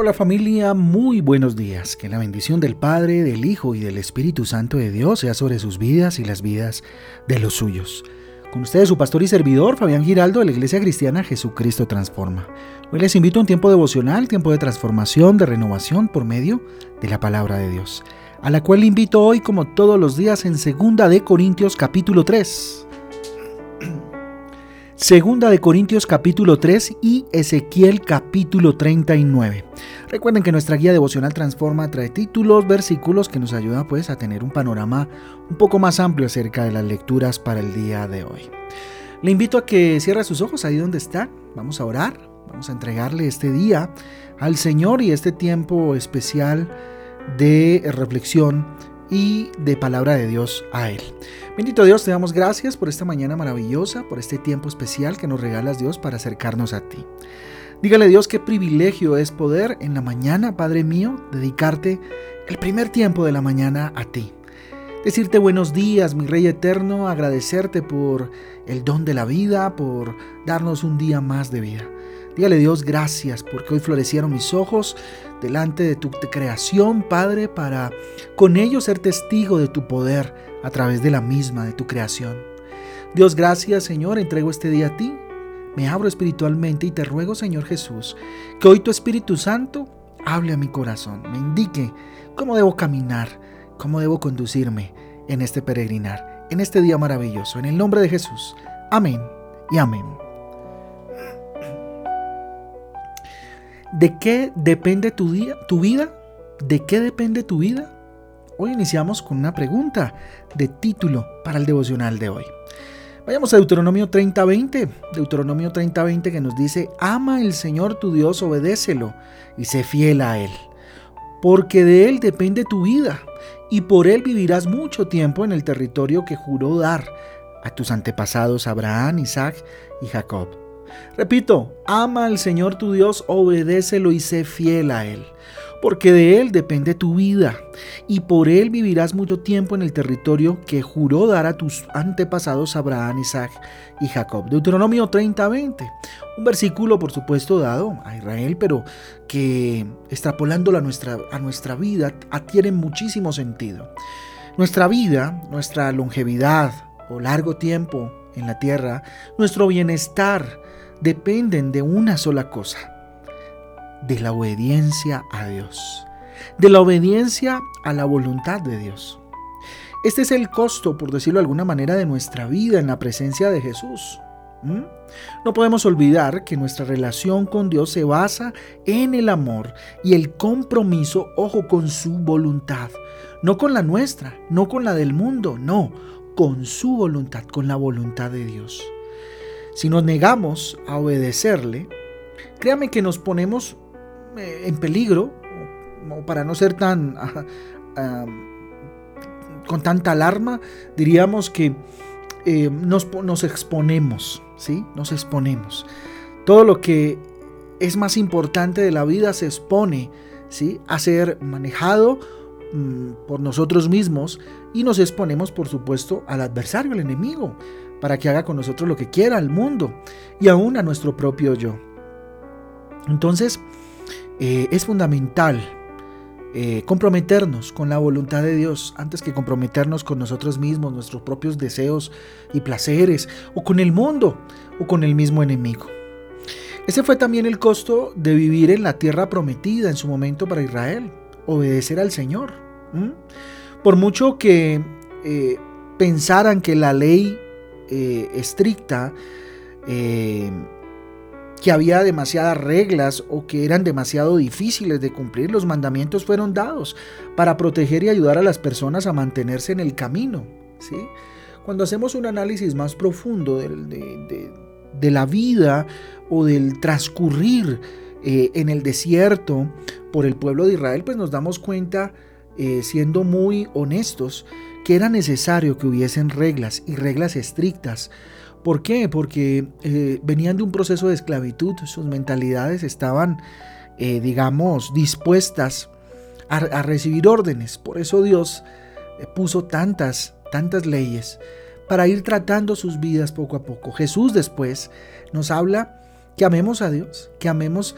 Hola, familia, muy buenos días. Que la bendición del Padre, del Hijo y del Espíritu Santo de Dios sea sobre sus vidas y las vidas de los suyos. Con ustedes su pastor y servidor, Fabián Giraldo, de la Iglesia Cristiana Jesucristo Transforma. Hoy les invito a un tiempo devocional, tiempo de transformación, de renovación por medio de la palabra de Dios, a la cual le invito hoy, como todos los días, en 2 de Corintios capítulo 3. Segunda de Corintios capítulo 3 y Ezequiel capítulo 39. Recuerden que nuestra guía devocional Transforma trae títulos, versículos que nos ayudan pues a tener un panorama un poco más amplio acerca de las lecturas para el día de hoy. Le invito a que cierre sus ojos ahí donde está. Vamos a orar, vamos a entregarle este día al Señor y este tiempo especial de reflexión y de palabra de Dios a Él. Bendito Dios, te damos gracias por esta mañana maravillosa, por este tiempo especial que nos regalas Dios para acercarnos a ti. Dígale Dios qué privilegio es poder en la mañana, Padre mío, dedicarte el primer tiempo de la mañana a ti. Decirte buenos días, mi Rey eterno, agradecerte por el don de la vida, por darnos un día más de vida. Dígale Dios gracias porque hoy florecieron mis ojos delante de tu creación, Padre, para con ello ser testigo de tu poder a través de la misma, de tu creación. Dios gracias Señor, entrego este día a ti. Me abro espiritualmente y te ruego Señor Jesús que hoy tu Espíritu Santo hable a mi corazón, me indique cómo debo caminar, cómo debo conducirme en este peregrinar, en este día maravilloso. En el nombre de Jesús. Amén y amén. ¿De qué depende tu, día, tu vida? ¿De qué depende tu vida? Hoy iniciamos con una pregunta de título para el devocional de hoy. Vayamos a Deuteronomio 30:20. Deuteronomio 30:20 que nos dice, ama el Señor tu Dios, obedécelo y sé fiel a Él. Porque de Él depende tu vida y por Él vivirás mucho tiempo en el territorio que juró dar a tus antepasados Abraham, Isaac y Jacob. Repito, ama al Señor tu Dios, obedécelo y sé fiel a Él, porque de Él depende tu vida, y por Él vivirás mucho tiempo en el territorio que juró dar a tus antepasados Abraham, Isaac y Jacob. Deuteronomio 30:20, un versículo por supuesto dado a Israel, pero que extrapolándolo a nuestra, a nuestra vida adquiere muchísimo sentido. Nuestra vida, nuestra longevidad o largo tiempo en la tierra, nuestro bienestar, dependen de una sola cosa, de la obediencia a Dios, de la obediencia a la voluntad de Dios. Este es el costo, por decirlo de alguna manera, de nuestra vida en la presencia de Jesús. No podemos olvidar que nuestra relación con Dios se basa en el amor y el compromiso, ojo, con su voluntad. No con la nuestra, no con la del mundo, no, con su voluntad, con la voluntad de Dios. Si nos negamos a obedecerle, créame que nos ponemos eh, en peligro, o para no ser tan con tanta alarma, diríamos que eh, nos, nos, exponemos, ¿sí? Nos exponemos. Todo lo que es más importante de la vida se expone, ¿sí? A ser manejado mm, por nosotros mismos y nos exponemos, por supuesto, al adversario, al enemigo para que haga con nosotros lo que quiera al mundo y aún a nuestro propio yo. Entonces, eh, es fundamental eh, comprometernos con la voluntad de Dios antes que comprometernos con nosotros mismos, nuestros propios deseos y placeres, o con el mundo, o con el mismo enemigo. Ese fue también el costo de vivir en la tierra prometida en su momento para Israel, obedecer al Señor. Por mucho que eh, pensaran que la ley eh, estricta, eh, que había demasiadas reglas o que eran demasiado difíciles de cumplir, los mandamientos fueron dados para proteger y ayudar a las personas a mantenerse en el camino. ¿sí? Cuando hacemos un análisis más profundo de, la vida o del transcurrir eh, en el desierto por el pueblo de Israel, pues nos damos cuenta, siendo muy honestos, que era necesario que hubiesen reglas y reglas estrictas. ¿Por qué? Porque eh, venían de un proceso de esclavitud, sus mentalidades estaban, eh, digamos, dispuestas a, recibir órdenes. Por eso Dios eh, puso tantas, tantas leyes para ir tratando sus vidas poco a poco. Jesús después nos habla que amemos a Dios, que amemos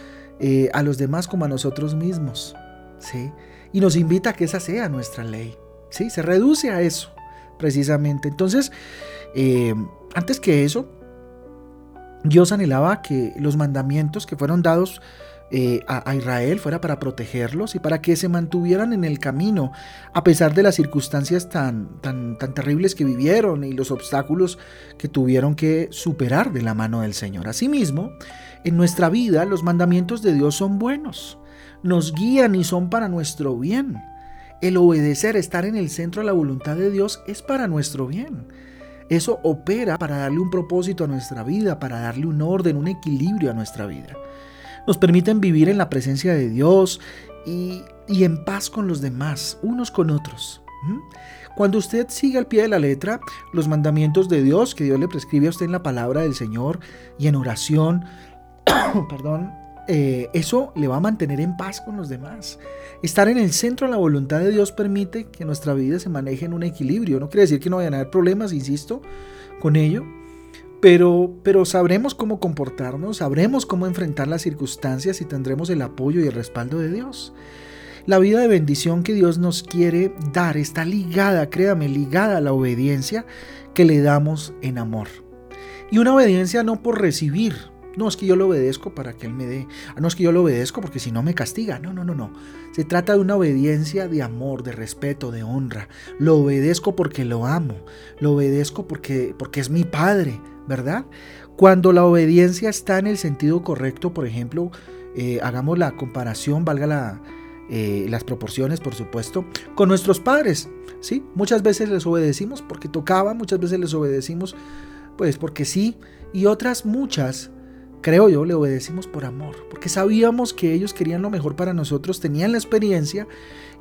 a los demás como a nosotros mismos. ¿sí? Y nos invita a que esa sea nuestra ley. ¿Sí? Se reduce a eso, precisamente. Entonces, eh, antes que eso, Dios anhelaba que los mandamientos que fueron dados eh, a, Israel fuera para protegerlos y para que se mantuvieran en el camino a pesar de las circunstancias tan, tan, tan terribles que vivieron y los obstáculos que tuvieron que superar de la mano del Señor. Asimismo, en nuestra vida los mandamientos de Dios son buenos, nos guían y son para nuestro bien. El obedecer, estar en el centro de la voluntad de Dios es para nuestro bien. Eso opera para darle un propósito a nuestra vida, para darle un orden, un equilibrio a nuestra vida nos permiten vivir en la presencia de Dios y, en paz con los demás, unos con otros. Cuando usted sigue al pie de la letra los mandamientos de Dios que Dios le prescribe a usted en la palabra del Señor y en oración, perdón, eh, eso le va a mantener en paz con los demás. Estar en el centro de la voluntad de Dios permite que nuestra vida se maneje en un equilibrio. No quiere decir que no vayan a haber problemas, insisto, con ello, pero, pero sabremos cómo comportarnos, sabremos cómo enfrentar las circunstancias y tendremos el apoyo y el respaldo de Dios. La vida de bendición que Dios nos quiere dar está ligada, créame, ligada a la obediencia que le damos en amor. Y una obediencia no por recibir, no es que yo lo obedezco para que Él me dé, ah, no es que yo lo obedezco porque si no me castiga, no, no, no, no. Se trata de una obediencia de amor, de respeto, de honra. Lo obedezco porque lo amo, lo obedezco porque, porque es mi Padre, ¿verdad? Cuando la obediencia está en el sentido correcto, por ejemplo, eh, hagamos la comparación, valga eh, las proporciones, por supuesto, con nuestros padres, ¿sí? Muchas veces les obedecimos porque tocaba, muchas veces les obedecimos pues porque sí, y otras muchas creo yo, le obedecimos por amor, porque sabíamos que ellos querían lo mejor para nosotros, tenían la experiencia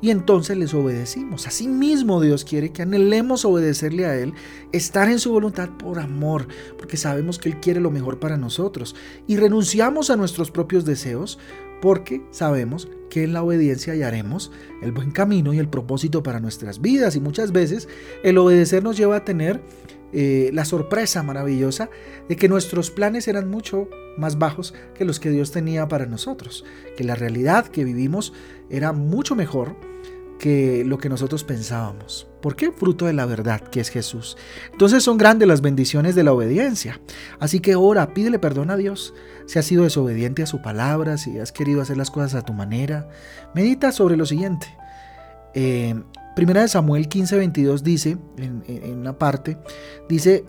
y entonces les obedecimos. Asimismo Dios quiere que anhelemos obedecerle a Él, estar en su voluntad por amor, porque sabemos que Él quiere lo mejor para nosotros. Y renunciamos a nuestros propios deseos porque sabemos que en la obediencia hallaremos el buen camino y el propósito para nuestras vidas. Y muchas veces el obedecer nos lleva a tener eh, la sorpresa maravillosa de que nuestros planes eran mucho más bajos que los que Dios tenía para nosotros, que la realidad que vivimos era mucho mejor que lo que nosotros pensábamos. ¿Por qué? Fruto de la verdad, que es Jesús. Entonces son grandes las bendiciones de la obediencia. Así que ora, pídele perdón a Dios si has sido desobediente a su palabra, si has querido hacer las cosas a tu manera. Medita sobre lo siguiente. Eh, primera de Samuel 15:22 dice, en, una parte, dice,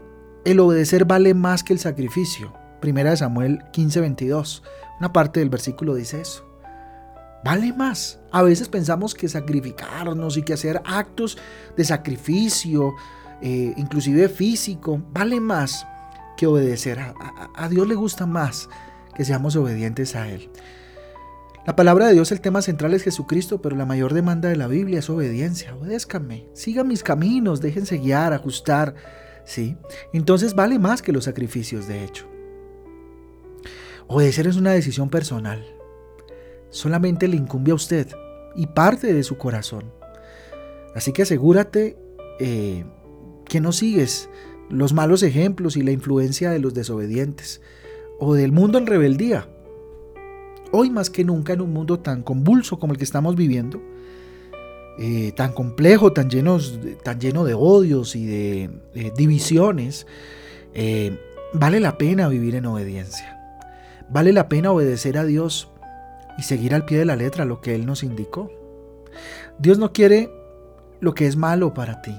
el obedecer vale más que el sacrificio. Primera de Samuel 15:22. Una parte del versículo dice eso vale más. A veces pensamos que sacrificarnos y que hacer actos de sacrificio, eh, inclusive físico, vale más que obedecer. A, Dios le gusta más que seamos obedientes a Él. La palabra de Dios, el tema central es Jesucristo, pero la mayor demanda de la Biblia es obediencia. Obedézcanme, sigan mis caminos, déjense guiar, ajustar. ¿sí? Entonces vale más que los sacrificios, de hecho. Obedecer es una decisión personal solamente le incumbe a usted y parte de su corazón. Así que asegúrate eh, que no sigues los malos ejemplos y la influencia de los desobedientes o del mundo en rebeldía. Hoy más que nunca en un mundo tan convulso como el que estamos viviendo, eh, tan complejo, tan, tan lleno de odios y de, divisiones, eh, vale la pena vivir en obediencia. Vale la pena obedecer a Dios y seguir al pie de la letra lo que Él nos indicó. Dios no quiere lo que es malo para ti.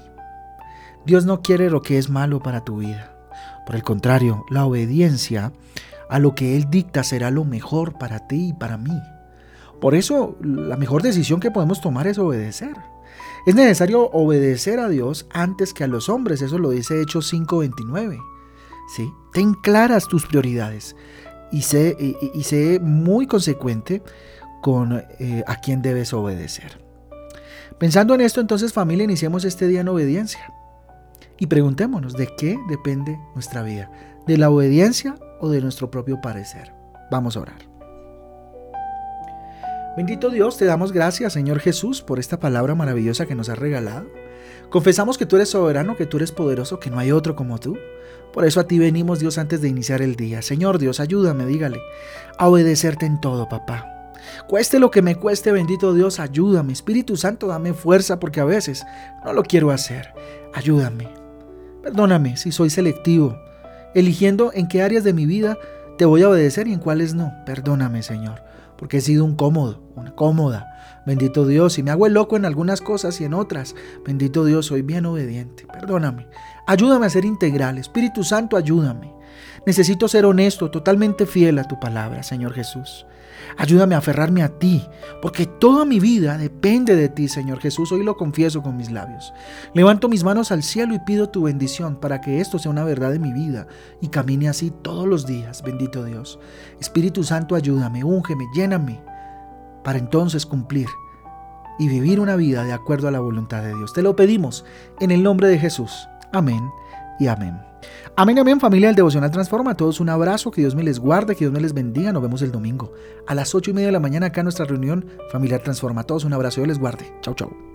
Dios no quiere lo que es malo para tu vida. Por el contrario, la obediencia a lo que Él dicta será lo mejor para ti y para mí. Por eso, la mejor decisión que podemos tomar es obedecer. Es necesario obedecer a Dios antes que a los hombres, eso lo dice Hechos 5:29. ¿Sí? Ten claras tus prioridades y sé, y, sé muy consecuente con eh, a quién debes obedecer. Pensando en esto, entonces familia, iniciemos este día en obediencia. Y preguntémonos, ¿de qué depende nuestra vida? ¿De la obediencia o de nuestro propio parecer? Vamos a orar. Bendito Dios, te damos gracias, Señor Jesús, por esta palabra maravillosa que nos has regalado. Confesamos que tú eres soberano, que tú eres poderoso, que no hay otro como tú. Por eso a ti venimos, Dios, antes de iniciar el día. Señor Dios, ayúdame, dígale, a obedecerte en todo, papá. Cueste lo que me cueste, bendito Dios, ayúdame. Espíritu Santo, dame fuerza porque a veces no lo quiero hacer. Ayúdame. Perdóname si soy selectivo, eligiendo en qué áreas de mi vida te voy a obedecer y en cuáles no. Perdóname, Señor, porque he sido un cómodo, una cómoda. Bendito Dios, y me hago el loco en algunas cosas y en otras. Bendito Dios, soy bien obediente. Perdóname. Ayúdame a ser integral. Espíritu Santo, ayúdame. Necesito ser honesto, totalmente fiel a tu palabra, Señor Jesús. Ayúdame a aferrarme a ti, porque toda mi vida depende de ti, Señor Jesús. Hoy lo confieso con mis labios. Levanto mis manos al cielo y pido tu bendición para que esto sea una verdad de mi vida y camine así todos los días, bendito Dios. Espíritu Santo, ayúdame, úngeme, lléname, para entonces cumplir y vivir una vida de acuerdo a la voluntad de Dios. Te lo pedimos en el nombre de Jesús. Amén y amén. Amén, amén, familia del Devocional Transforma. A todos un abrazo, que Dios me les guarde, que Dios me les bendiga. Nos vemos el domingo a las 8 y media de la mañana acá en nuestra reunión Familiar Transforma. A todos un abrazo, Dios les guarde. Chau, chau.